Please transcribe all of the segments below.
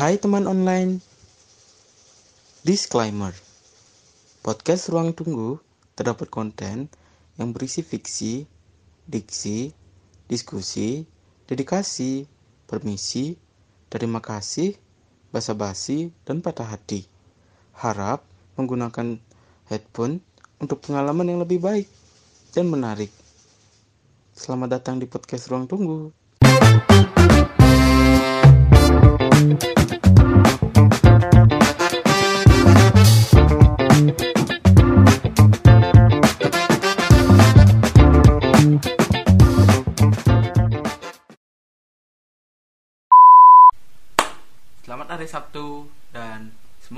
Hai teman online. Disclaimer. Podcast Ruang Tunggu terdapat konten yang berisi fiksi, diksi, diskusi, dedikasi, permisi, terima kasih, basa-basi, dan patah hati. Harap menggunakan headphone untuk pengalaman yang lebih baik dan menarik. Selamat datang di podcast Ruang Tunggu.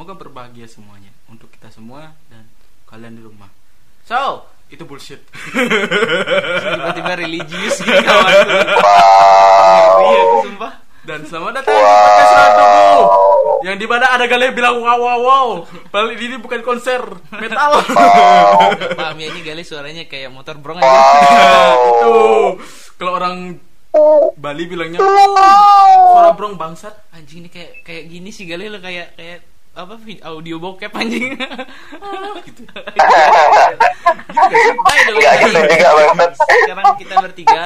Semoga berbahagia semuanya untuk kita semua dan kalian di rumah. So, itu bullshit. tiba-tiba religius. Gitu kawan iya aku sumpah. Dan selamat datang di podcast Randuku Yang di mana ada kalian bilang wow wow wow. Padahal ini bukan konser metal. Paham ya ini gali suaranya kayak motor brong aja. Itu. Kalau orang Bali bilangnya Suara brong bangsat. Anjing ini kayak kayak gini sih gali lo kayak kayak apa audio bokep anjing. Gitu. Gitu By the way, Gak gitu juga banget sekarang kita bertiga.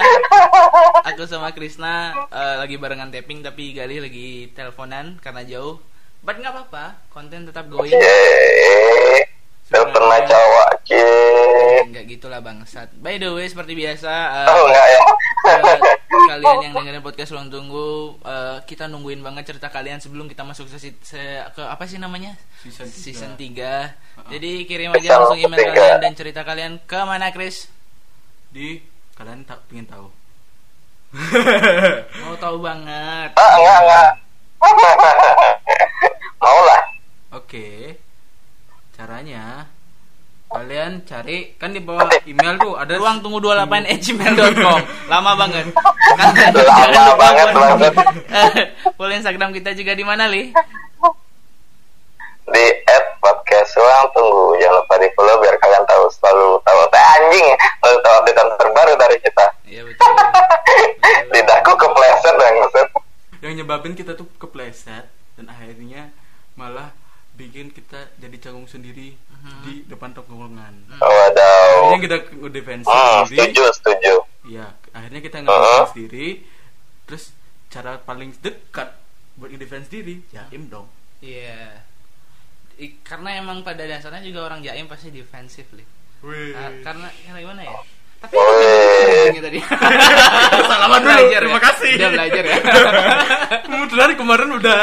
Aku sama Krisna eh, lagi barengan tapping tapi Gali lagi teleponan karena jauh. But nggak apa-apa konten tetap going. Yeay Telepon cowok cie nggak gitulah bangsat. By the way seperti biasa eh, Oh enggak ya? Buat kalian yang dengerin podcast ruang tunggu eh, kita nungguin banget cerita kalian sebelum kita masuk sesi se- ke apa sih namanya? Season tiga. season 3 jadi kirim aja langsung email kalian dan cerita kalian ke mana Chris? Di Kalian tak pengen tahu. Mau tahu banget. Ah enggak enggak. Mau lah. Oke. Caranya Kalian cari Kan di bawah email tuh ada ruang tunggu 28 gmail.com lama banget. Lama banget, banget. follow instagram kita juga di mana li? Di app podcast ruang tunggu. Jangan lupa di follow biar kalian tahu Selalu tahu. Teh anjing Selalu tahu update terbaru dari kita. Iya betul. Lidahku kepleset Yang nyebabin kita tuh kepleset Dan akhirnya Malah bikin kita jadi canggung sendiri Di depan tongkrongan Wadaw Akhirnya kita ngedefensi Hmm, sendiri. setuju, setuju. Iya, akhirnya kita Uh-huh. ngedefense diri. Terus cara paling dekat buat ngedefense diri, jaim dong. iya. I- karena emang pada dasarnya juga orang jaim pasti defensif li. Wih. Ka- karena karena gimana ya tapi ini tadi Salaman dulu, Belajar terima ya? kasih. udah belajar ya Kemudian kemarin udah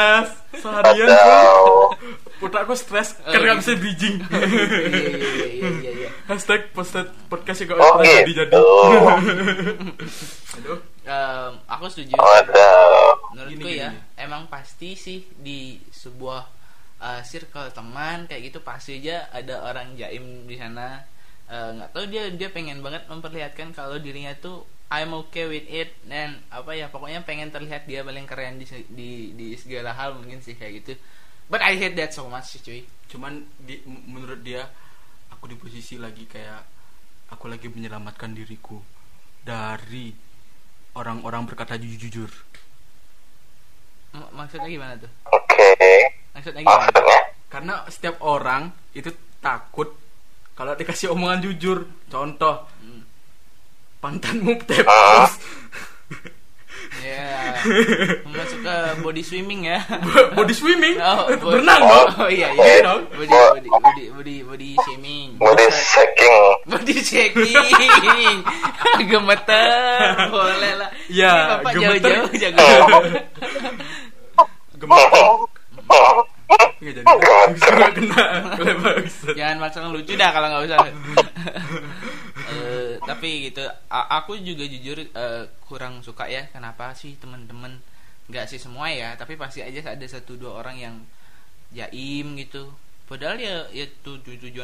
seharian tuh otakku stres Oh, karena nggak iya. bisa bridging. iya iya iya iya iya Hashtag posted podcast juga Oh pernah jadi jadi. Aduh. Em, aku setuju menurutku Gini, ya gini. emang pasti sih di sebuah uh, circle teman kayak gitu pasti aja ada orang jaim di sana Eh, nggak tahu dia dia pengen banget memperlihatkan kalau dirinya tuh I'm okay with it dan apa ya pokoknya pengen terlihat dia paling keren di di di segala hal mungkin sih kayak gitu. But I hate that so much sih cuy. Cuman di, menurut dia aku di posisi lagi kayak aku lagi menyelamatkan diriku dari orang-orang berkata jujur. M- maksudnya gimana tuh? Oke. Maksudnya gimana? Maksudnya? Karena setiap orang itu takut kalau dikasih omongan jujur contoh pantanmu tepos ya masuk ke body swimming ya body swimming Oh, Itu bo- berenang Oh. dong Oh iya Iya iya. dong. Body body body body body shaming. Body shaking Body checking. Gemeter. Boleh lah. Iya, Ini Bapak gemeter. jauh-jauh jago. gemeter jadi kena Kalau bangsat. Jangan maksa lucu dah kalau nggak usah. Eh, tapi gitu, a- aku juga jujur eh, kurang suka ya. Kenapa sih teman-teman? Nggak sih semua ya, tapi pasti aja ada satu dua orang yang jaim gitu. Padahal ya ya tu- tu- tujuan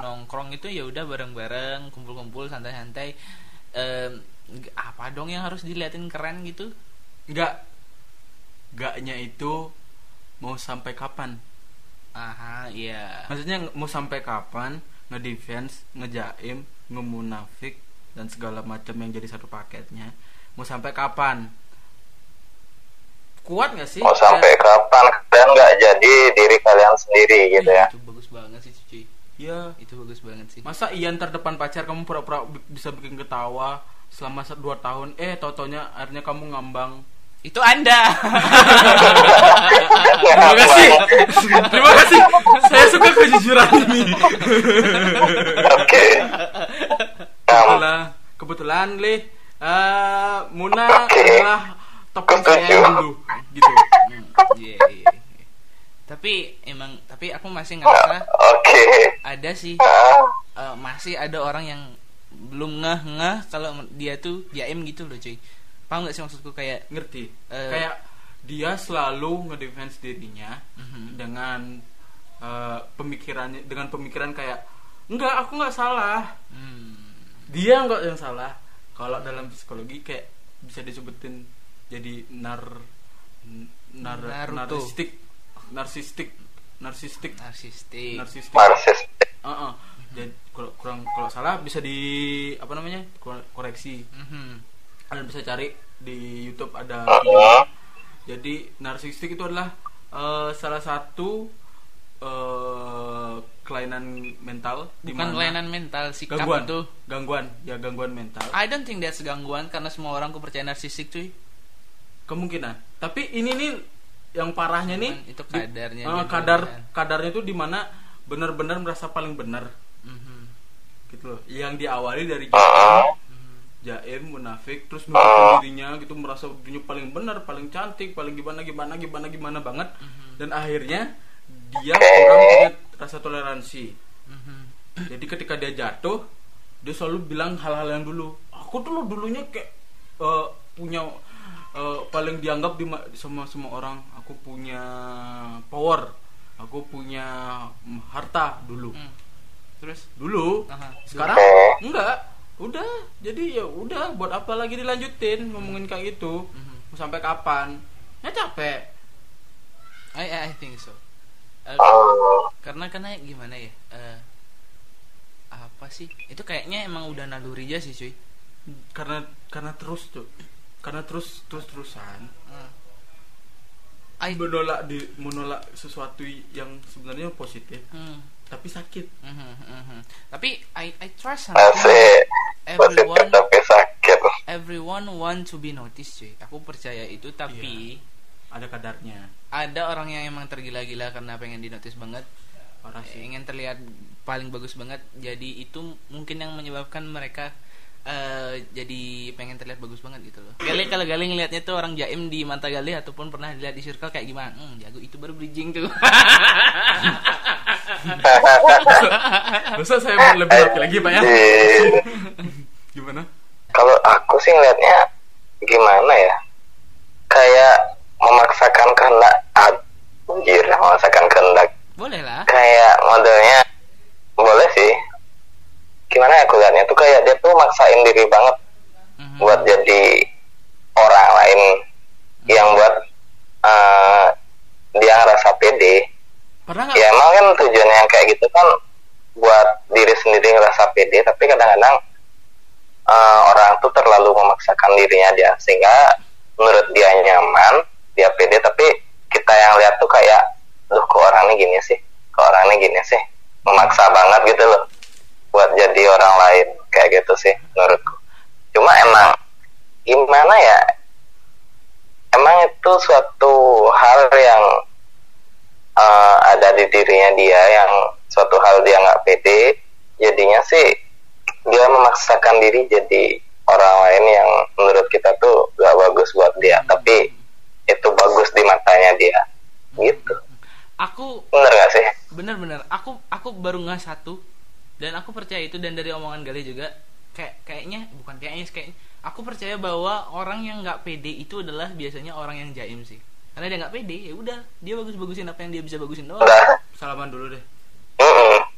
nongkrong itu ya udah bareng-bareng, kumpul-kumpul, santai-santai. Nggak- apa dong yang harus diliatin keren gitu? nggak nggaknya itu mau sampai kapan? Aha, iya. maksudnya mau sampai kapan ngedefense ngejaim ngemunafik dan segala macam yang jadi satu paketnya? Mau sampai kapan? Kuat nggak sih? Mau sampai kapan? nggak jadi diri kalian sendiri gitu ya? itu bagus banget sih cuy. Ya itu bagus banget sih. Masa iya ntar depan pacar kamu pura-pura bi- bisa bikin ketawa selama se- dua tahun? Eh totonya akhirnya kamu ngambang itu anda. Terima kasih. Terima kasih. Saya suka kejujuran ini. Oke. Nah, kebetulan kebetulan leh eh, Muna Oke. adalah topeng saya dulu gitu. Hmm, iya, iya, iya. tapi emang tapi aku masih ngerasa oke. ada sih. Eh, masih ada orang yang belum ngeh ngeh kalau dia tuh jaim gitu loh cuy paham gak sih maksudku kayak ngerti Eh. kayak dia selalu ngedefense dirinya Mhm. dengan eh, pemikirannya dengan pemikiran kayak enggak aku nggak salah hmm, dia nggak yang salah kalau dalam psikologi kayak bisa disebutin jadi nar nar Naruto. narsistik narsistik narsistik narsistik narsistik narsis Heeh. jadi kalau kurang kalau salah bisa di apa namanya kor- koreksi Mhm. Kalian bisa cari di YouTube ada videonya. jadi narsistik itu adalah eh, salah satu eh, kelainan mental di bukan kelainan mental sikap gangguan. itu. Gangguan. Ya gangguan mental. I don't think that's gangguan karena semua orang percaya narsistik cuy. Kemungkinan. Tapi ini nih yang parahnya nih Cuman itu di- kadarnya eh, gitu kadar kan. kadarnya itu di mana benar-benar merasa paling benar. Mhm. gitu loh. Yang diawali dari Ah, jaim munafik terus nutupin dirinya gitu merasa dirinya paling benar paling cantik paling gimana gimana gimana gimana banget. Dan akhirnya dia kurang punya rasa toleransi. Mhm. jadi ketika dia jatuh dia selalu bilang hal-hal yang dulu. Aku tuh lo dulunya kayak eh, punya eh, paling dianggap di sama semua orang aku punya power aku punya mm, harta dulu. Hmm. terus? Dulu? Aha. sekarang? Enggak udah jadi ya udah buat apa lagi dilanjutin ngomongin kayak gitu? Mhm. mau sampai kapan? Ya capek. I, I think so. Eh, ah, karena karena gimana ya? Eh, apa sih? Itu kayaknya emang udah naluri aja sih cuy. Karena karena terus tuh karena terus terus terusan Hmm. I, menolak di menolak sesuatu yang sebenarnya positif. Hmm, tapi sakit. Mhm, mhm. tapi I I trust asik everyone tapi sakit. everyone want to be noticed cuy. Aku percaya itu tapi ada kadarnya. ada orang yang emang tergila-gila karena pengen dinotis banget. Parah sih. Ingin terlihat paling bagus banget. Jadi itu mungkin yang menyebabkan mereka eh, jadi pengen terlihat bagus banget gitu loh. Gali kalau Gali ngelihatnya tuh orang jaim di mata Gali ataupun pernah dilihat di circle kayak gimana? Hmm, jago. Itu baru bridging tuh Masa saya mau lebih laki lagi pak ya. Gimana? Kalau aku sih ngeliatnya gimana ya? Kayak memaksakan kehendak anjir memaksakan kehendak. Boleh lah. Kayak modelnya boleh sih. Gimana ya aku liatnya? Tuh kayak dia tuh maksain diri banget Mhm. buat jadi orang lain yang buat eh, dia ngerasa pede pernah nggak? Ya emang kan tujuannya yang kayak gitu kan buat diri sendiri ngerasa pede tapi kadang-kadang eh, orang tuh terlalu memaksakan dirinya dia. Sehingga menurut dia nyaman dia pede tapi kita yang lihat tuh kayak loh kok orangnya gini sih? Kok orangnya gini sih? Memaksa banget gitu loh buat jadi orang lain kayak gitu sih menurutku. Cuma emang gimana ya? Emang itu suatu hal yang eh, ada di dirinya dia yang suatu hal dia nggak pede jadinya sih dia memaksakan diri jadi orang lain yang menurut kita tuh gak bagus buat dia. Tapi itu bagus di matanya dia. Gitu. Aku bener gak sih? Bener-bener aku aku baru nggak satu dan aku percaya itu dan dari omongan Gali juga kayak kayaknya bukan kayaknya kayak aku percaya bahwa orang yang nggak pede itu adalah biasanya orang yang jaim sih karena dia nggak pede ya udah. Dia bagus-bagusin apa yang dia bisa bagusin doang. Udah salaman dulu deh.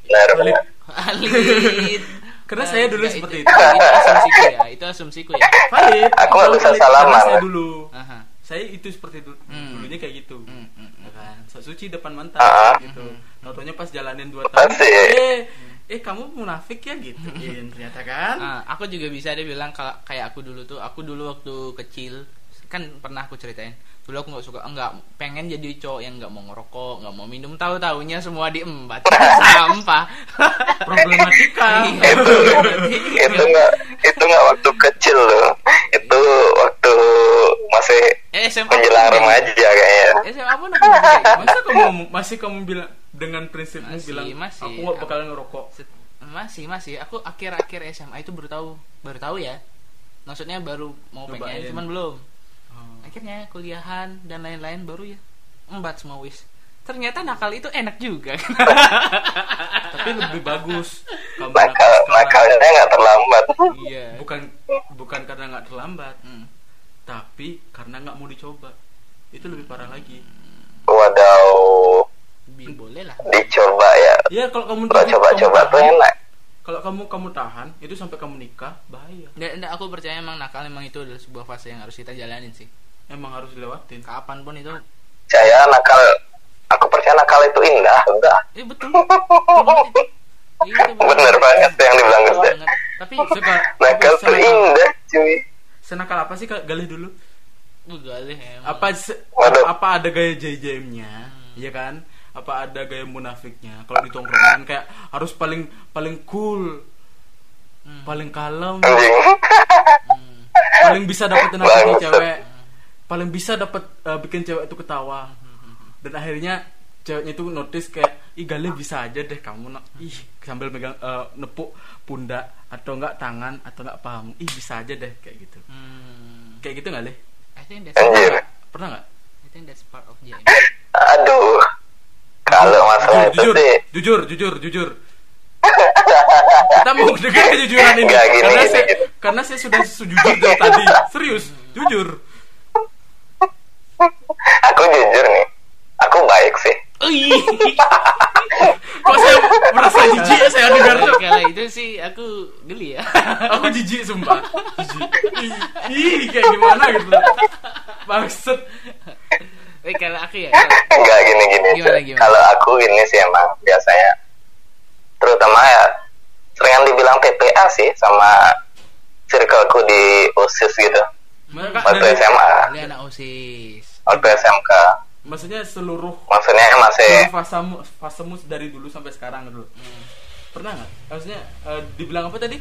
Valid. Alit. Karena Eh, saya dulu enggak, seperti itu, itu. asumsiku ya itu asumsiku ya. Valid. Aku nggak bisa Valid, salaman. karena saya dulu. Aha. saya itu seperti dulu Hmm. dulunya kayak gitu. Hmm, hmm, Ya kan? Sok suci depan mantan Ah. gitu. Hmm. Notonya pas jalanin 2 tahun. Eh eh kamu munafik ya gitu. Ternyata kan. Ah, aku juga bisa dia bilang kalau kayak aku dulu tuh aku dulu waktu kecil kan pernah aku ceritain dulu aku nggak suka enggak pengen jadi cowok yang nggak mau ngerokok nggak mau minum. Tahu taunya semua diembat sampah. Problematika. Iya. itu itu nggak itu nggak waktu kecil loh. Itu waktu masih eh SMA menjelang remaja kayaknya. SMA pun aku masa kamu masih kamu bilang dengan prinsipmu Masih, bilang masih. aku nggak bakalan ngerokok. masih masih. Aku akhir-akhir SMA itu baru tahu baru tahu ya. Maksudnya baru mau pengen Nyobain. cuman belum Oh. akhirnya kuliahan dan lain-lain baru ya embat semua wis. Ternyata nakal itu enak juga. Tapi lebih bagus. Kamu nakal nakalnya nggak terlambat. Iya. Bukan bukan karena nggak terlambat Hmm. tapi karena nggak mau dicoba. Itu lebih parah lagi. Wadaw boleh lah. Dicoba ya. Ya kalau kamu coba-coba tuh enak kalau kamu kamu tahan itu sampai kamu nikah bahaya. Nggak, nggak, aku percaya emang nakal emang itu adalah sebuah fase yang harus kita jalanin sih. Emang harus dilewatin. Kapan pun itu. Saya nakal aku percaya nakal itu indah udah eh betul. Betul itu. Iya, itu bener banget yang dibilang banget. tapi Suka, nakal tuh indah cuy. Senakal apa sih kak? Galih dulu. Bugalih emang. apa se- Waduh. apa ada gaya JJM-nya ya kan apa ada gaya munafiknya? Kalau di tongkrongan kayak harus paling paling cool Hmm. paling kalem. Anjing Hmm. paling bisa dapetin hati cewek. Paling bisa dapet uh, bikin cewek itu ketawa. Dan akhirnya ceweknya itu notice kayak ih Galih bisa aja deh kamu nak ih sambil megang uh, nepuk pundak atau enggak tangan atau enggak paham. Ih bisa aja deh kayak gitu. Hmm. kayak gitu nggak leh I think that's Anjir. pernah nggak? I think that's part of JM. aduh kalau masalah itu jujur, sih. jujur jujur jujur. Kita mau dengar kejujuran ini. Nggak, gini, karena gini, saya gini. karena saya sudah sejujur dari tadi. Serius jujur. Aku jujur nih. Aku baik sih. Kok saya merasa jijik ya saya dengar? Kalau itu sih aku geli ya. aku jijik sumpah. Jijik. Ih, ih kayak gimana gitu. Maksud Eh kalau aku ya. kalau- Enggak Gimana, Cuk. gimana? kalau aku ini sih emang biasanya terutama ya seringan dibilang TPA sih sama circleku di OSIS gitu. Waktu dari- SMA Dia anak OSIS. waktu SMK maksudnya seluruh maksudnya masih seluruh fasemu fasemu dari dulu sampai sekarang dulu pernah nggak? Maksudnya eh, dibilang apa tadi?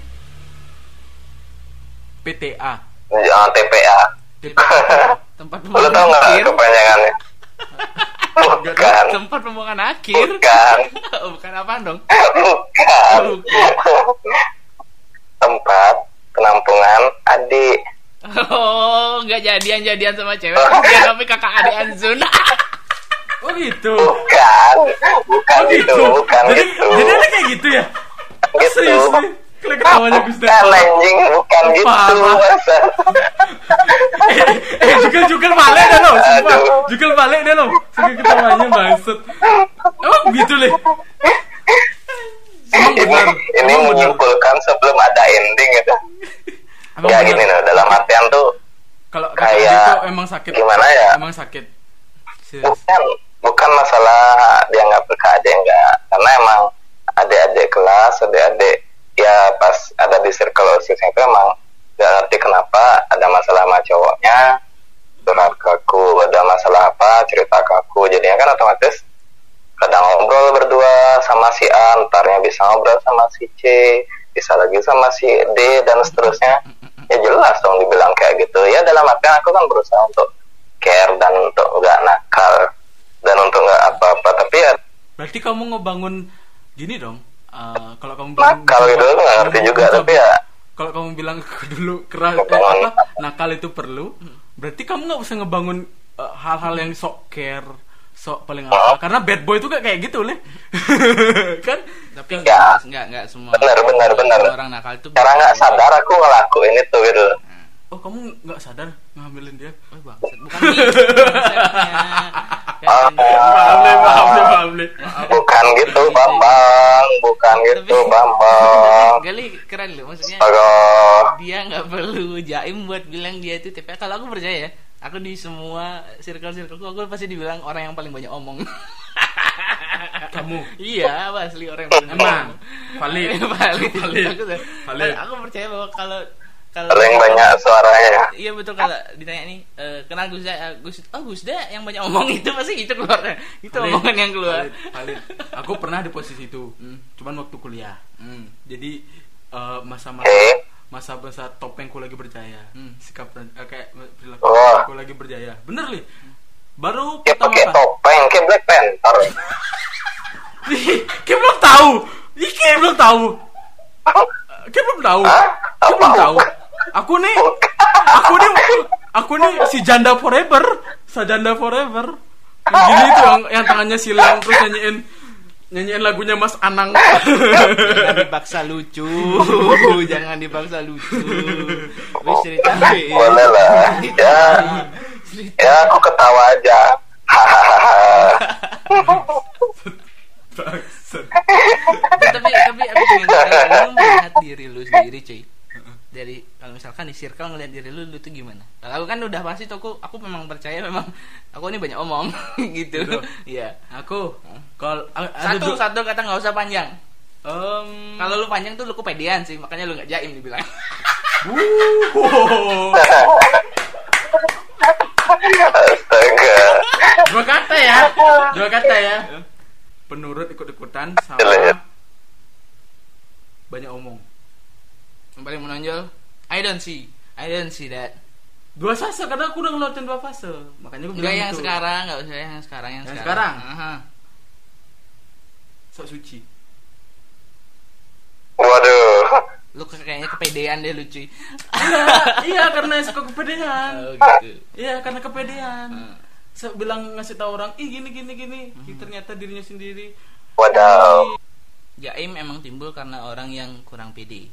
PTA uh, TPA Tempat lu pembuangan tau nggak akhir. kepanjangannya? Bukan. Tempat pembuangan akhir. bukan. Oh, bukan apaan dong? bukan. Tempat penampungan adik. Oh, nggak jadian-jadian sama cewek. Dia tapi kakak adik Anzun. oh gitu? Bukan. Bukan oh gitu. bukan jadi gitu. jadi ada kayak gitu ya? Oh, Gitu. serius nih Kira ketawanya Gus bukan anjing bukan Oh, gitu masa eh juga juga balik dah lo. Sumpah. Juga balik dah lo. Suka ketawanya bangsat. Oh gitu leh emang ini benar? ini benar menyimpulkan sebelum ada ending gitu Emang ya gini loh dalam artian tuh kalau kayak- itu emang sakit. gimana ya? emang sakit. Serius. Bukan bukan masalah dia nggak berkade enggak karena emang adik-adik kelas adik-adik ya pas ada di circle osisnya itu emang nggak ngerti kenapa ada masalah sama cowoknya curhat ke aku ada masalah apa cerita ke aku. Jadinya kan otomatis kadang ngobrol berdua sama si A ntarnya bisa ngobrol sama si C bisa lagi sama si D dan seterusnya. Ya jelas dong dibilang kayak gitu. Ya dalam artian aku kan berusaha untuk care dan untuk nggak nakal dan untuk nggak apa-apa. Tapi ya berarti kamu ngebangun gini dong eh, kalau kamu bilang nakal gitu aku nggak ngerti juga mencoba- tapi ya kalau kamu bilang dulu keras eh, apa? Nakal itu perlu. Berarti kamu nggak usah ngebangun eh, hal-hal yang sok care sok paling apa. Karena bad boy itu kayak gitu leh kan? Tapi Ya. enggak, enggak, enggak semua. Benar, benar, benar. Orang nakal itu cara nggak sadar aku ngelakuin itu gitu. Oh kamu nggak sadar ngambilin dia? Oh, bangsat. Bukan gitu Ah. Paham leh paham leh paham leh bukan gitu bambang bukan gitu bambang Gali keren loh maksudnya. Aduh. Dia nggak perlu jaim buat bilang dia itu TPA. Kalau aku percaya ya, aku di semua circle-circleku aku pasti dibilang orang yang paling banyak omong. kamu iya, asli orang yang paling Emang? omong. Valid. valid. Valid. Aku, Valid. aku percaya bahwa kalau kalau paling banyak suaranya Iya betul kalau ditanya nih eh, kenal Gus Da, Gus oh Gus Da yang banyak omong itu pasti itu keluar. Itu Valid, omongan yang keluar. valid, valid. Aku pernah di posisi itu, Hmm. cuman waktu kuliah. Hmm. Jadi eh, masa-masa masa-masa topengku lagi berjaya, Hmm. sikap eh, kayak perilaku Wah. aku lagi berjaya. Bener li. Baru pertama pakai kali. topeng kayak Black Panther Kayak belum tahu. Ih, kayak belum tahu. Kayak belum tahu. Kayak belum tahu. Aku nih, aku nih, aku nih si janda forever, si janda forever. Yang gini tuh yang, yang tangannya silang terus nyanyiin nyanyiin lagunya Mas Anang. Jangan dipaksa lucu. Jangan dipaksa lucu. Wis cerita. Wis. boleh lah ya ya aku ketawa aja tapi tapi aku pengen tahu lu melihat diri lu sendiri cuy dari kalau misalkan di circle ngeliat diri lu lu tuh gimana? Kalau aku kan udah pasti tuh aku aku memang percaya memang aku ini banyak omong gitu. Gitu. iya. Aku kalau satu satu kata nggak usah panjang. Em, kalau lu panjang tuh lu kepedean sih makanya lu nggak jaim dibilang. Wuh. astaga dua kata ya dua kata ya. Penurut ikut-ikutan sama Jelas. banyak omong yang paling menonjol I don't see I don't see that dua fase karena aku udah ngelewatin dua fase makanya Enggak bilang yang gitu. sekarang, enggak usah yang sekarang, yang, Yang sekarang. sekarang? Aha. sok suci waduh Lu kayaknya kepedean deh lucu. iya iya karena suka kepedean Oh gitu. iya karena kepedean Hmm. Saya bilang ngasih tahu orang ih gini gini gini Ih, ternyata dirinya sendiri wadaw Jaim emang timbul karena orang yang kurang pede.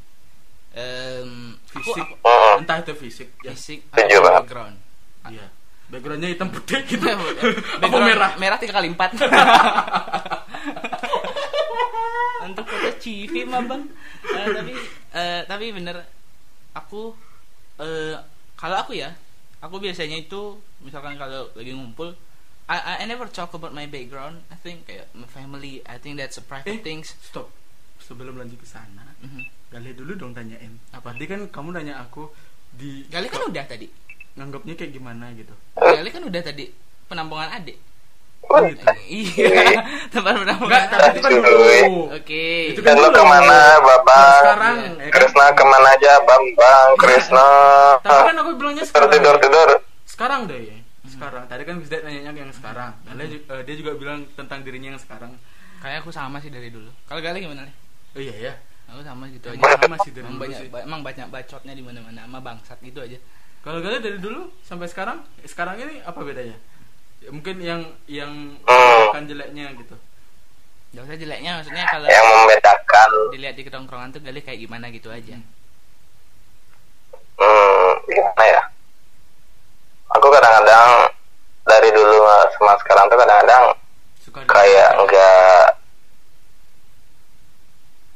Aku- fisik aku- Mm-mm. entah itu fisik ya fisik atau Pak. background. iya backgroundnya hitam putih gitu apa Background merah Merah tiga kali empat. Untuk foto CV mah bang. Eh, tapi eh, tapi bener aku eh, kalau aku ya aku biasanya itu misalkan kalau lagi ngumpul I, I, I never talk about my background I think kayak my family I think that's a private Eh. things stop sebelum lanjut ke sana Mhm. Gali dulu dong tanyain apa tadi kan kamu nanya aku di Gali kan udah tadi nganggapnya kayak gimana gitu Gali kan udah tadi penampungan adik Oh, gitu. iya tempat penampungan Enggak, tapi itu kan dulu. oke Itu dan lu dulu. ke mana babang sekarang ya kan? Krisna ke mana aja Bambang Krisna Tapi kan aku bilangnya sekarang. tidur tidur Sekarang deh ya. Sekarang. Tadi kan Gisdat nanya yang sekarang. Dan dia, ju- eh, dia juga bilang tentang dirinya yang sekarang. kayak aku sama sih dari dulu kalau Gali gimana nih Oh iya ya. aku sama gitu aja sama sih dari emang dulu banyak sih. ba- emang banyak bacotnya di mana-mana sama bangsat gitu aja Kalau kalian dari dulu sampai sekarang, sekarang ini apa bedanya? Ya, mungkin yang yang akan jeleknya gitu. Gak usah jeleknya maksudnya kalau yang membedakan dilihat di ketongkrongan tuh Gali kayak gimana gitu aja hmm, gimana ya aku kadang-kadang dari dulu sama sekarang tuh kadang-kadang Suka kayak enggak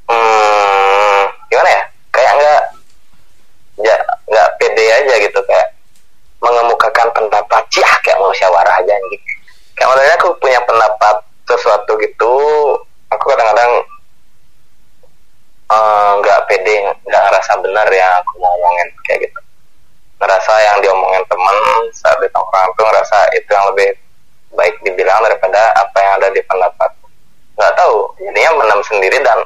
hmm, gimana ya kayak enggak ya enggak pede aja gitu kayak mengemukakan pendapat ya kayak musyawarah aja gitu kayak maksudnya aku punya pendapat sesuatu gitu aku kadang-kadang eh, nggak pede nggak ngerasa benar yang aku mau ngomongin kayak gitu ngerasa yang diomongin temen saat di tongkrongan tuh ngerasa itu yang lebih baik dibilang daripada apa yang ada di pendapat nggak tahu jadinya menam sendiri dan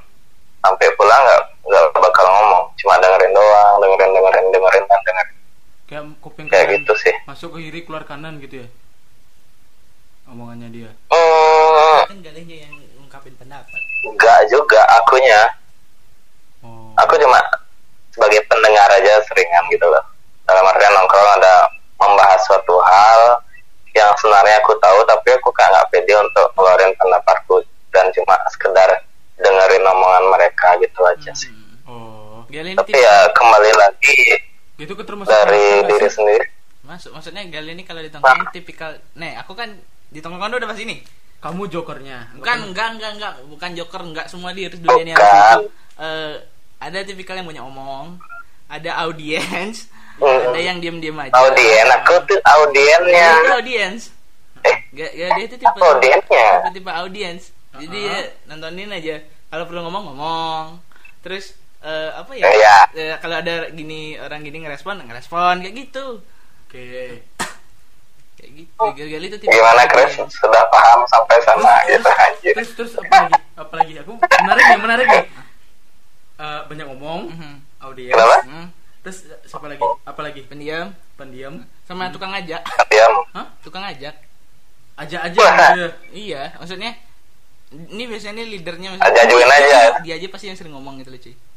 sampai pulang nggak nggak bakal ngomong cuma dengerin doang dengerin dengerin dengerin dan dengerin kayak kuping kayak kanan gitu sih masuk ke kiri keluar kanan gitu ya. Omongannya dia. hmm, kan yang ungkapin pendapat nggak juga akunya Oh. aku cuma sebagai pendengar aja seringan gitu loh dalam artian nongkrong ada membahas suatu hal yang sebenarnya aku tahu tapi aku kayak nggak pede untuk ngeluarin pendapatku dan cuma sekedar dengerin omongan mereka gitu aja sih hmm. Oh. Tapi tipe- ya kembali lagi Itu kan dari diri sendiri masuk maksudnya Gali ini kalau di tongkrongan tipikal nih aku kan di tongkrongan udah pasti nih Kamu jokernya. bukan enggak enggak enggak. Bukan joker enggak semua di dunia ini Bukan. harus itu Eh, ada tipikal yang punya omong ada audiens Hmm. ada yang diam-diam aja. Audien aku tuh audiennya Dia audiens eh. Gak, gak dia itu tipe Apa audiensnya? tipe, tipe audiens jadi ya nontonin aja. Kalau perlu ngomong ngomong. Terus eh, apa ya? Iya. Eh, kalau ada gini orang gini ngerespon ngerespon kayak gitu oke kayak gitu gali itu tipe Gimana Chris? Sudah paham sampai sana gitu anjir. terus terus apa lagi apa lagi aku menarik nih menarik nih Eh, banyak ngomong Mhm. audiens Kenapa? Hmm, terus siapa lagi apa lagi pendiam pendiam sama tukang ngajak Diam. Hah? tukang ngajak aja aja gitu ya. iya maksudnya ini biasanya leadernya Aja-ajuin aja. dia aja pasti yang sering ngomong gitu loh cuy Hmm,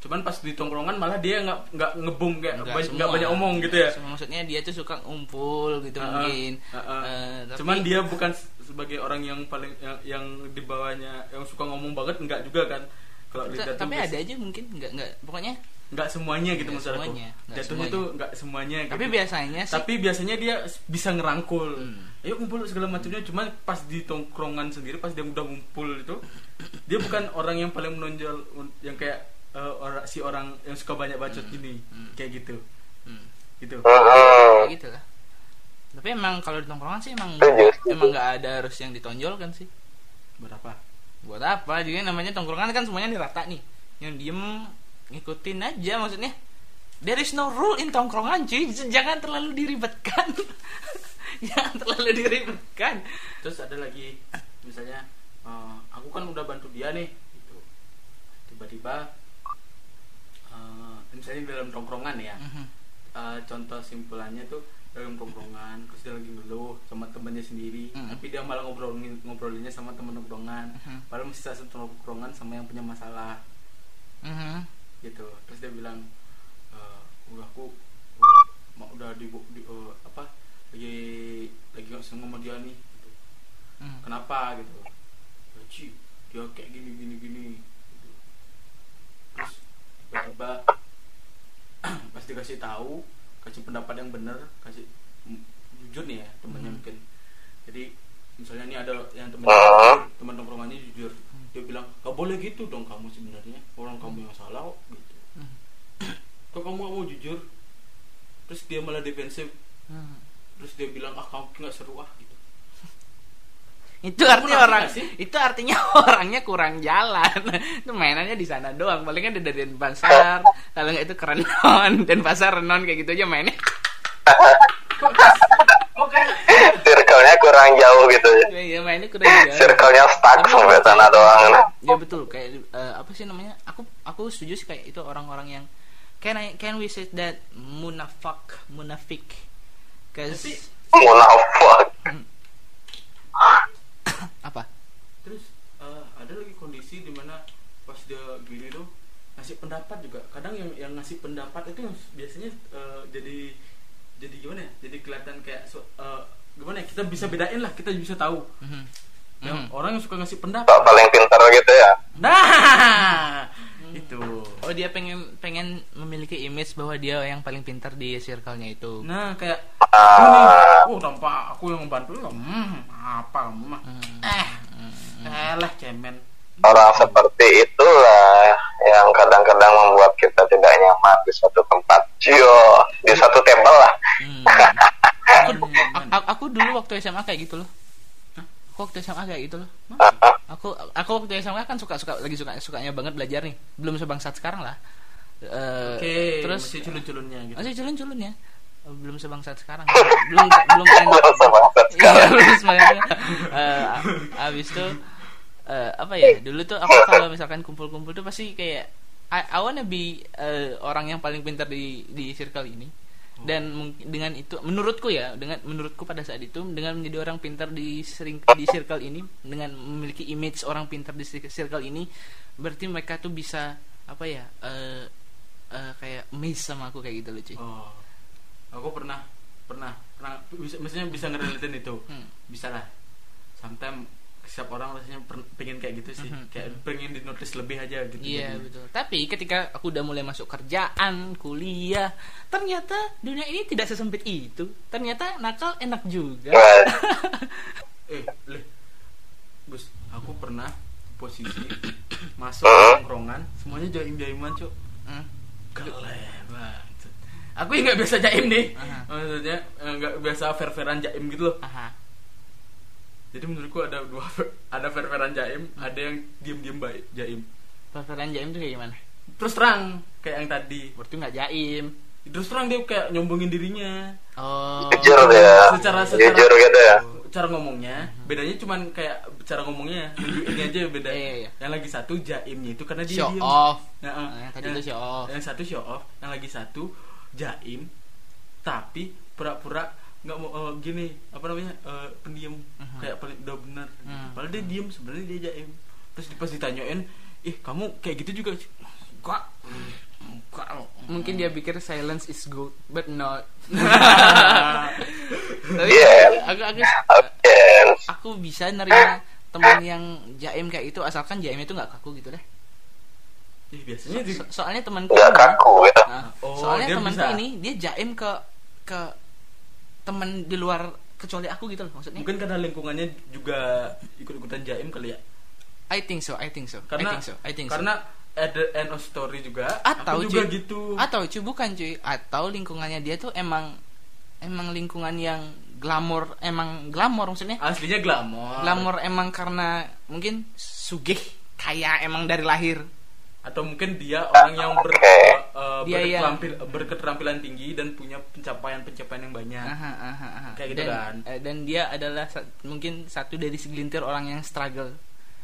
cuman pas di tongkrongan malah dia nggak nggak ngebum kayak Nggak banyak, nggak banyak omong gitu ya. Semua- maksudnya dia tuh suka ngumpul gitu ah, mungkin. ah, ah. Eh, tapi- cuman dia bukan sebagai orang yang paling yang, yang di bawahnya yang suka ngomong banget enggak juga kan. Kalau tapi biasa- ada aja mungkin nggak nggak pokoknya nggak semuanya gitu Nggak maksud aku. nggak jatuhnya tuh nggak semuanya tapi gitu. biasanya sih tapi biasanya dia bisa ngerangkul. Hmm. ayo kumpul segala macamnya cuma pas di tongkrongan sendiri pas dia udah ngumpul itu dia bukan orang yang paling menonjol yang kayak eh, orang si orang yang suka banyak bacot gini Hmm. kayak gitu. Hmm, gitu. Hmm. kayak gitu lah tapi emang kalau di tongkrongan sih emang Setuju, setuju. emang nggak ada harus yang ditonjolkan sih. Berapa buat apa? Jadi namanya tongkrongan kan semuanya nih rata nih. Yang diem ngikutin aja maksudnya. There is no rule in tongkrongan cuy. Jangan terlalu diribetkan. Jangan terlalu diribetkan. Terus ada lagi misalnya eh, aku kan udah bantu dia nih gitu. Tiba-tiba misalnya dalam tongkrongan ya Mhm. eh, contoh simpulannya tuh dalam tongkrongan terus dia lagi ngeluh sama temannya sendiri Hmm. tapi dia malah ngobrolin ngobrolinnya sama temen tongkrongan Mhm. padahal masih satu tongkrongan sama yang punya masalah Mhm. gitu terus dia bilang "Eh, udah aku uh, mau udah di, di eh, apa lagi lagi nggak seneng sama dia nih gitu. Mhm. kenapa gitu ya Ci, dia kayak gini gini gini gitu. terus tiba-tiba pas dikasih tahu kasih pendapat yang benar kasih jujur nih ya temannya Hmm. mungkin jadi misalnya nih ada yang teman Hmm. teman tongkrongannya jujur dia bilang gak boleh gitu dong kamu sebenarnya orang kamu yang salah kok gitu Hmm. kok kamu gak mau jujur terus dia malah defensif Mhm. terus dia bilang ah kamu nggak seru ah gitu itu artinya orang itu artinya orangnya kurang jalan. Itu mainannya di sana doang. Paling kan dari pasar. Kalau nggak itu keren non dan pasar non kayak gitu aja mainnya. Circle-nya kurang jauh gitu ya. ya mainnya kurang jalan Circle-nya stuck sampai sana doang. ya betul. Kayak eh, apa sih namanya? Aku aku setuju sih kayak itu orang-orang yang can I can we say that munafak munafik. Cause Tapi- Munafik. Apa? Terus eh, ada lagi kondisi di mana pas dia gini tuh ngasih pendapat juga. Kadang yang yang ngasih pendapat itu yang biasanya eh, jadi jadi gimana ya? Jadi kelihatan kayak so- eh, gimana ya? Kita bisa bedain lah kita bisa tahu. Mhm. yang Mhm. orang yang suka ngasih pendapat. Paling pintar gitu ya. nah itu. Oh dia pengen pengen memiliki image bahwa dia yang paling pintar di circle-nya itu. Nah kayak oh tanpa aku yang membantu. Lo hmm, apa? Mah Hmm. eh eh lah cemen. Orang seperti itulah yang kadang-kadang membuat kita tidak nyaman di suatu tempat. Cio, di suatu table lah. Hmm. aku, a- aku dulu waktu SMA kayak gitu loh. Aku waktu SMA kayak gitu loh. Aku aku waktu SMA kan suka suka lagi suka sukanya banget belajar nih. Belum sebangsat sekarang lah. Eh, oke terus masih culun-culunnya gitu. Masih culun culun ya belum sebangsat sekarang. Belum belum sebangsat Iya, sekarang. belum sebangsat. Eh, abis itu eh, apa ya dulu tuh aku kalau misalkan kumpul-kumpul tuh pasti kayak I, I wanna be eh, orang yang paling pintar di di circle ini. Dan mungkin dengan itu menurutku ya dengan menurutku pada saat itu dengan menjadi orang pintar di sering di circle ini dengan memiliki image orang pintar di cir- circle ini berarti mereka tuh bisa apa ya eh eh, kayak miss sama aku kayak gitu loh cuy Oh, aku pernah pernah pernah bisa maksudnya bisa ngerelatin itu Hmm. bisa lah sometimes setiap orang rasanya pengen kayak gitu sih Mhm. kayak pengen di notice lebih aja gitu Iya Jadi, betul. Tapi ketika aku udah mulai masuk kerjaan, kuliah, ternyata dunia ini tidak sesempit itu. Ternyata nakal enak juga. Eh leh bus aku pernah posisi masuk tongkrongan semuanya jaim jaiman cuk Hmm. banget aku yang nggak biasa jaim nih. Aha. maksudnya eh, nggak biasa fair fairan jaim gitu loh. Aha. jadi menurutku ada dua ada fair fairan jaim ada yang diem diem baik jaim. Preferan jaim tuh kayak gimana? terus terang kayak yang tadi. Berarti nggak jaim. Terus terang dia kayak nyombongin dirinya. Oh. Jujur dia Secara- secara- jujur gitu ya. cara ngomongnya bedanya cuman kayak cara ngomongnya ini aja beda. Iya, iya. yang lagi satu jaimnya itu karena dia show diem. off. Nah, yang tadi itu show off. yang satu show off yang lagi satu jaim tapi pura-pura nggak mau eh, gini apa namanya eh, pendiam kayak paling udah benar Hmm. padahal dia diem sebenarnya dia jaim. Terus pas ditanyain ih kamu kayak gitu juga? Enggak. Enggak. Mungkin dia pikir silence is good but not. Tapi Yeah. aku aku aku bisa nerima teman yang jaim kayak itu asalkan jaimnya itu nggak kaku gitu deh ih, biasanya di, So- soalnya temanku nggak ini- kaku gitu Nah, Oh, soalnya dia temanku bisa. ini dia jaim ke ke teman di luar kecuali aku gitu loh maksudnya. Mungkin karena lingkungannya juga ikut-ikutan jaim kali ya? I think so I think so karena I think so I think so. karena at the end of story juga atau aku juga cuy, gitu. atau cuy bukan cuy. Atau lingkungannya dia tuh emang emang lingkungan yang glamor emang glamor maksudnya. Aslinya glamor. Glamor emang karena mungkin sugih kaya emang dari lahir atau mungkin dia orang yang ber, Oke. uh, Dia yang- berketerampil- berketerampilan tinggi dan punya pencapaian-pencapaian yang banyak Aha, aha, aha. Kayak gitu dan, kan. eh, dan dia adalah sa- mungkin satu dari segelintir orang yang struggle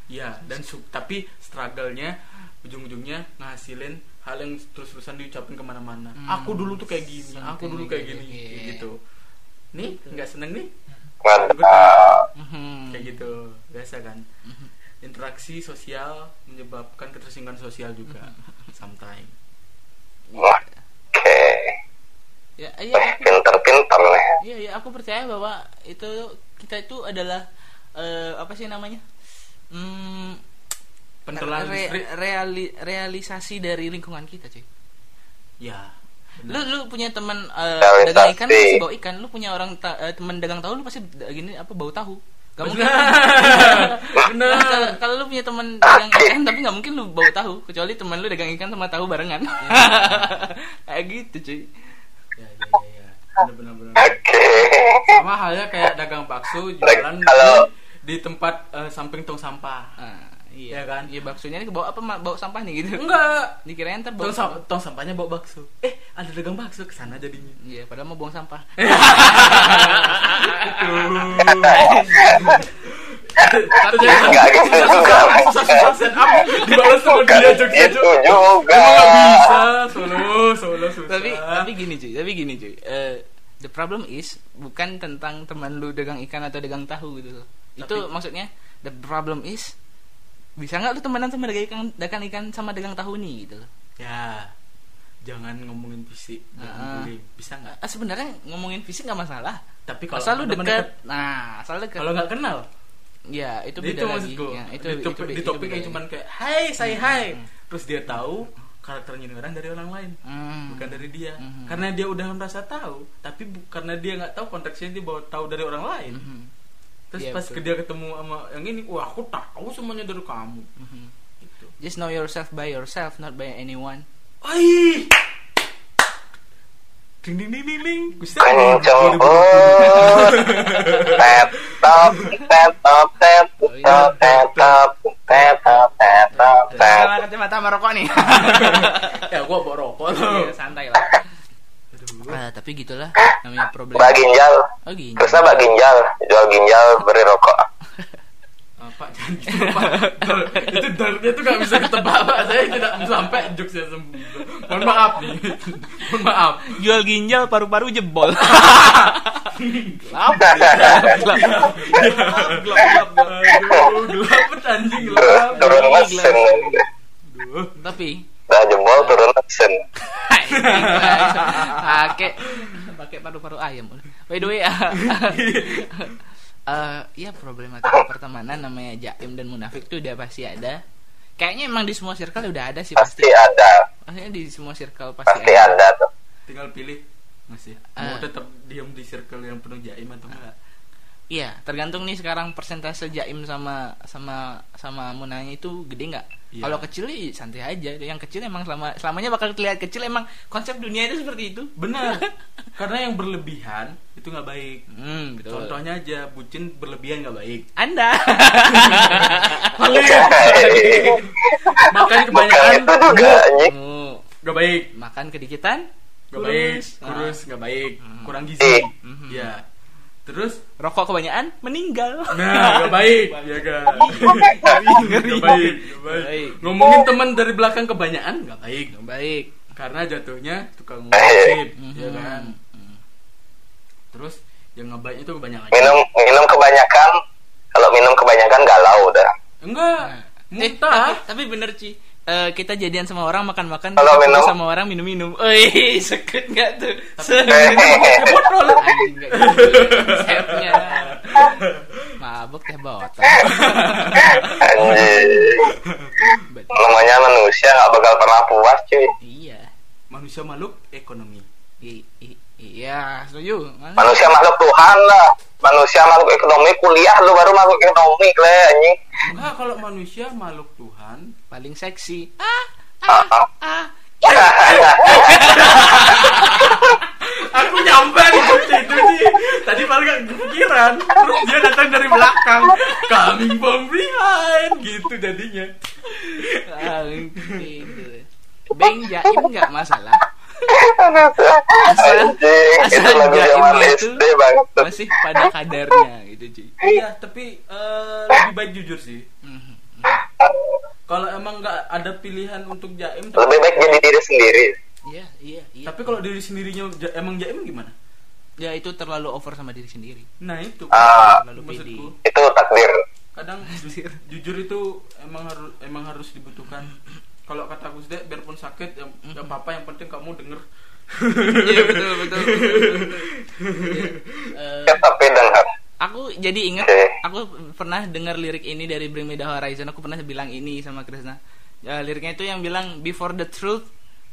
ya dan su- tapi struggle-nya ujung-ujungnya ngasilin hal yang terus-terusan diucapin ke mana-mana Hmm. aku dulu tuh kayak gini aku dulu kayak gini yeah. kayak gitu nih nggak seneng nih mantap Mhm. kayak gitu biasa kan interaksi sosial menyebabkan ketersinggungan sosial juga sometimes oke. Ya iya pinter-pinter nih. Iya iya aku percaya bahwa itu kita itu adalah eh, apa sih namanya? Hmm, pentolan re- reali- realisasi dari lingkungan kita cuy. Ya lu benar. lu punya teman Realisasi. dagang ikan lu pasti bawa ikan. Lu punya orang ta- eh, teman dagang tahu lu pasti gini apa bau tahu Gak mungkin benar Nah, kalau, kalau lu punya teman dagang ikan tapi nggak mungkin lu bau tahu kecuali teman lu dagang ikan sama tahu barengan. Kayak gitu cuy. Ya ya ya, ya. oke. Sama halnya kayak dagang bakso jualan Kalau- di, di tempat eh, samping tong sampah. Ah, iya. Iya kan? iya baksonya ini bawa apa bau sampah nih gitu. Enggak. Dikirain ntar bau tong, sam- tong sampahnya bawa bakso. Eh ada dagang bakso ke sana jadinya. Iya padahal mau buang sampah. Nggak gitu juga, Mas. susah-susah set up dibalas sama Bukan. dia jokes juga. Emang nggak bisa. Solo solo susah. Tapi tapi gini cuy. Tapi gini cuy. Eh, the problem is bukan tentang teman lu dagang ikan atau dagang tahu gitu. Loh itu maksudnya the problem is bisa nggak lu temenan sama dagang ikan dagang ikan sama dagang tahu nih gitu loh? Ya jangan ngomongin fisik jangan Ah. bullying. Bisa nggak? Ah, sebenarnya ngomongin fisik nggak masalah. Tapi kalau asal lu deket. nah asal deket. Kalau nggak kenal? Ya itu itu, beda lagi. Maksudku ya, itu, di, itu, topik, be- di itu topik yang cuman kayak hai say hai terus dia tahu karakternya orang dari orang lain. Hmm. bukan dari dia. Mhm. karena dia udah merasa tahu tapi bu- karena dia nggak tahu konteksnya dia bawa tahu dari orang lain. Mhm. Terus Iya, pas betul. ke dia ketemu sama yang ini wah aku tahu semuanya dari kamu Mhm. gitu just know yourself by yourself not by anyone Oi. Ding ding ding ding ding. Gusti. kenceng kacamata merokok nih ya gua bawa rokok Iya, santai lah. Ah, tapi gitulah namanya problem Mbak Ginjal oh gini terusnya Mbak Ginjal jual ginjal beri rokok Pak jangan gitu Pak. Dar- itu darknya tuh gak bisa ketebak Pak. Saya tidak sampai jokesnya sembuh. Mohon maaf nih. Mohon maaf. jual ginjal paru-paru jebol gelap gelap gelap gelap gelap bet, anjing gelap. Aduh. tapi udah jebol turun mesin pakai pakai paru-paru ayam. By the way ah, eh, ya problematika pertemanan namanya jaim dan munafik tuh udah pasti ada. Kayaknya emang di semua circle udah ada sih pasti pasti. ada. Maksudnya di semua circle pasti, pasti ada. ada tuh. Tinggal pilih masih. Mau Ah. tetap diam di circle yang penuh jaim atau enggak. Iya, tergantung nih sekarang persentase jaim sama sama sama munanya itu gede nggak? Iya. Kalau kecil ya santai aja. Yang kecil emang selama selamanya bakal terlihat kecil emang konsep dunia itu seperti itu. Benar. Karena yang berlebihan itu nggak baik. Hmm, betul. Contohnya aja bucin berlebihan nggak baik. Anda. makan kebanyakan Oh, nggak baik makan kedikitan nggak baik kurus. kurus nggak baik kurang gizi Eh. Mhm. ya terus? Rokok kebanyakan meninggal. Nah nggak baik. Ya kan? Nggak baik. Nggak baik Baik. ngomongin teman dari belakang kebanyakan nggak baik. Yang baik. Karena jatuhnya tukang ngosip ya kan? Terus yang nggak baik itu kebanyakan. Minum minum kebanyakan. Kalau minum kebanyakan galau udah enggak. Eh, muntah. Tapi, tapi bener Ci Eh, kita jadian sama orang makan-makan Kalau minum- sama orang minum-minum. Oi, sekut nggak tuh? Eh, botol Anjing nggak gitu konsepnya. Mabuk teh botol. anjing Bet- namanya manusia nggak bakal pernah puas cuy Iya. manusia makhluk ekonomi I, i- iya, setuju. Mana? manusia makhluk Tuhan lah manusia makhluk ekonomi kuliah lu baru makhluk ekonomi kle anjing enggak kalau manusia makhluk Tuhan Paling seksi. Ah, Ah, ah, aku nyampe di situ sih tadi malah gak kepikiran terus dia datang dari belakang coming from behind gitu jadinya. Beng jaim nggak masalah. itu asal jaimnya zaman itu Masih pada kadarnya gitu, cuy. iya tapi eh, lebih baik jujur sih Mhm. Kalau emang nggak ada pilihan untuk jaim tapi, lebih baik jadi diri sendiri Iya, iya, iya. tapi kalau diri sendirinya ja- emang jaim gimana ya itu terlalu over sama diri sendiri. nah itu ah Terlalu pede. itu takdir kadang ju- jujur itu emang harus emang harus dibutuhkan kalau kata Gus Dek biarpun sakit yang Mm-hmm. nggak apa-apa yang penting kamu denger Iya betul betul. Eh, ya tapi dengar aku jadi ingat aku pernah dengar lirik ini dari Bring Me The Horizon. Aku pernah bilang ini sama Krishna Ya, liriknya itu yang bilang before the truth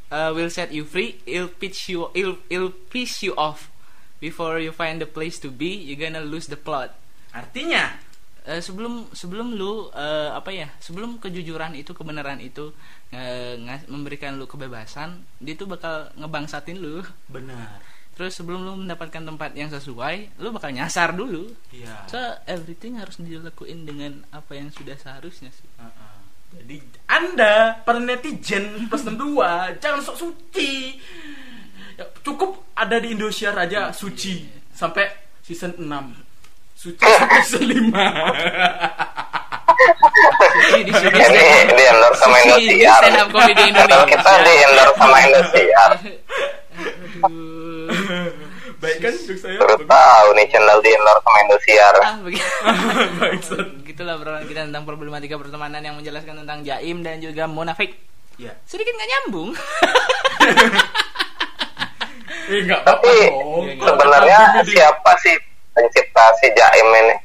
uh, will set you free it'll pitch you it'll, it'll piss you off. Before you find the place to be you gonna lose the plot. Artinya? Eh, sebelum sebelum lu eh, apa ya sebelum kejujuran itu kebenaran itu ngas- memberikan lu kebebasan dia tuh bakal ngebangsatin lu. Benar terus sebelum lu mendapatkan tempat yang sesuai lu bakal nyasar dulu. Iya. So everything harus dilakuin dengan apa yang sudah seharusnya sih. Heeh. jadi anda para netizen plus 62 jangan sok suci. Ya, cukup ada di Indosiar aja suci. Sampai season 6 suci sampai season 5 Suci di sini. Ini di endorse sama Suci di Indosiar. stand up comedy Padahal Indonesia kita di endorse sama Indosiar. Aduh. Baik kan untuk saya baru tahu nih channel di endorse sama Indosiar. Ah begitu. Bangsat. gitulah obrolan kita tentang problematika pertemanan yang menjelaskan tentang jaim dan juga munafik ya. Sedikit nggak nyambung. Eh apa-apa tapi dong. Iya, sebenarnya siapa sih pencipta si Jaim ini?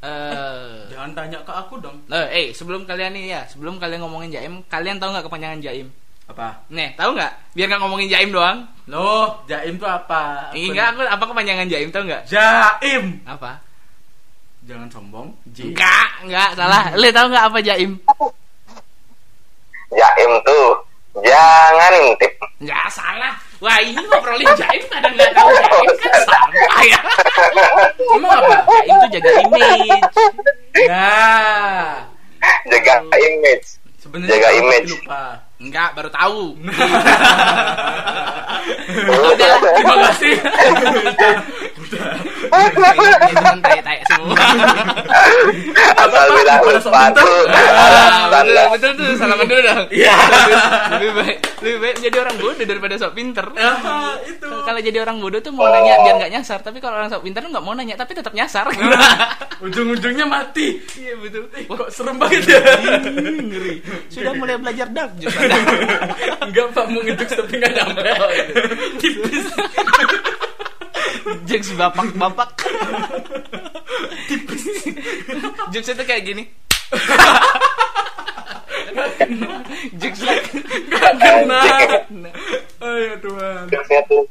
Eh jangan tanya ke aku dong. eh eh, sebelum kalian nih ya sebelum kalian ngomongin jaim kalian tahu nggak kepanjangan jaim apa? Nih tahu nggak? Biar nggak ngomongin jaim doang. Loh jaim tuh apa? Ih, enggak aku apa kepanjangan jaim tahu nggak? Jaim! Apa? Jangan sombong J enggak enggak salah. Lu tahu nggak apa jaim? Jaim tuh jangan intip. Enggak salah. Wah ini ngobrolin jaim kadang nggak tahu jaim? Kan sampah ya. emang apa? Jaim tuh jaga image. nah jaga image. Sebenarnya Jaga image. lupa Enggak baru tahu. udah. Terima kasih. Ini cuma tai-tai semua. asal tuh Ah, betul, betul tuh salaman dulu dong. Iya. Lebih baik lebih baik jadi orang bodoh daripada sok pinter. Ah, itu Kalau jadi orang bodoh tuh mau nanya biar nggak nyasar, tapi kalau orang sok pinter nggak mau nanya tapi tetap nyasar. ujung-ujungnya mati Iya betul. Kok serem banget ya ngeri. Sudah mulai belajar dark just enggak pak mau tapi nggak nyampe tipis Jokes bapak-bapak Tipis. Jokes itu kayak gini. Jokes like nggak kena. Ayo Tuhan. Terusnya tuh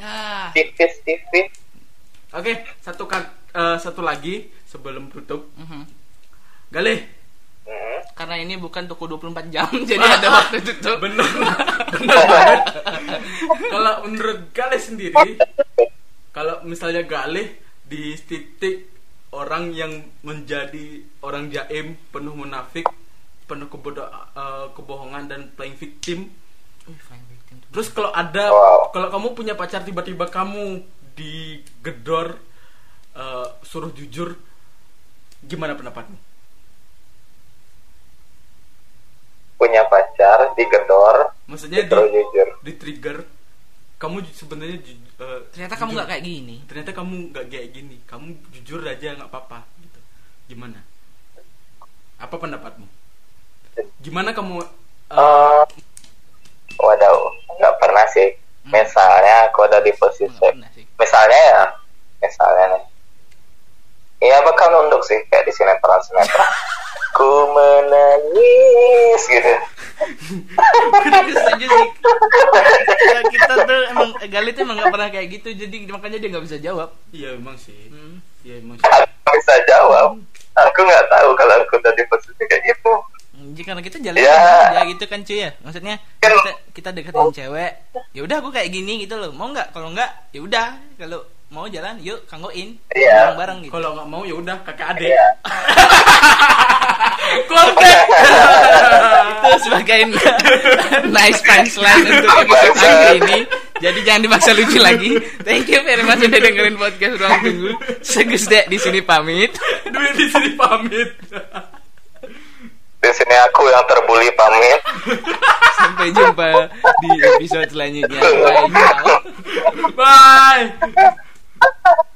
Ya. Tipis tipis. Oke satu kan eh, satu lagi sebelum tutup. Mhm. Galih. Hmm. Karena ini bukan toko 24 jam Jadi ada waktu tutup. Bener bener banget. Kalau menurut Galih sendiri kalau misalnya Galih di titik orang yang menjadi orang jaim penuh munafik penuh kebodoh eh, kebohongan dan playing victim. Terus kalau ada Wow. kalau kamu punya pacar tiba-tiba kamu digedor eh, suruh jujur gimana pendapatmu? Punya pacar digedor maksudnya di, jujur. di trigger kamu sebenarnya ju- eh, ternyata kamu jujur. nggak kayak gini. Ternyata kamu nggak kayak gini. Kamu jujur aja nggak apa-apa gitu. Gimana? Apa pendapatmu? Gimana kamu eh, Eh, waduh nggak pernah sih. Hmm. misalnya aku ada di posisi misalnya ya misalnya nih. Iya bakal nunduk sih kayak di sinetron sinetron ku menangis gitu Setuju sih Ya, kita tuh emang Gali tuh emang nggak pernah kayak gitu jadi makanya dia nggak bisa jawab iya emang sih Hmm. iya emang sih aku bisa jawab aku nggak tahu kalau aku udah di posisi kayak gitu Jadi karena kita jalan Ya. aja gitu kan cuy ya. Maksudnya Kan- kita, kita deketin cewek. Ya udah aku kayak gini gitu loh. Mau nggak? Kalau nggak, ya udah. Kalau mau jalan, yuk kanggoin. Iya. Bareng-bareng gitu. kalau nggak mau ya udah kakak adik Iya. konten itu sebagai nice punchline untuk episode kali ini. Jadi jangan dimaksa lucu lagi. Thank you very much udah dengerin podcast ruang tunggu. Segus dek di sini pamit. duit di sini pamit di sini aku yang terbuli pamit Sampai jumpa di episode selanjutnya. Bye. bye Oh,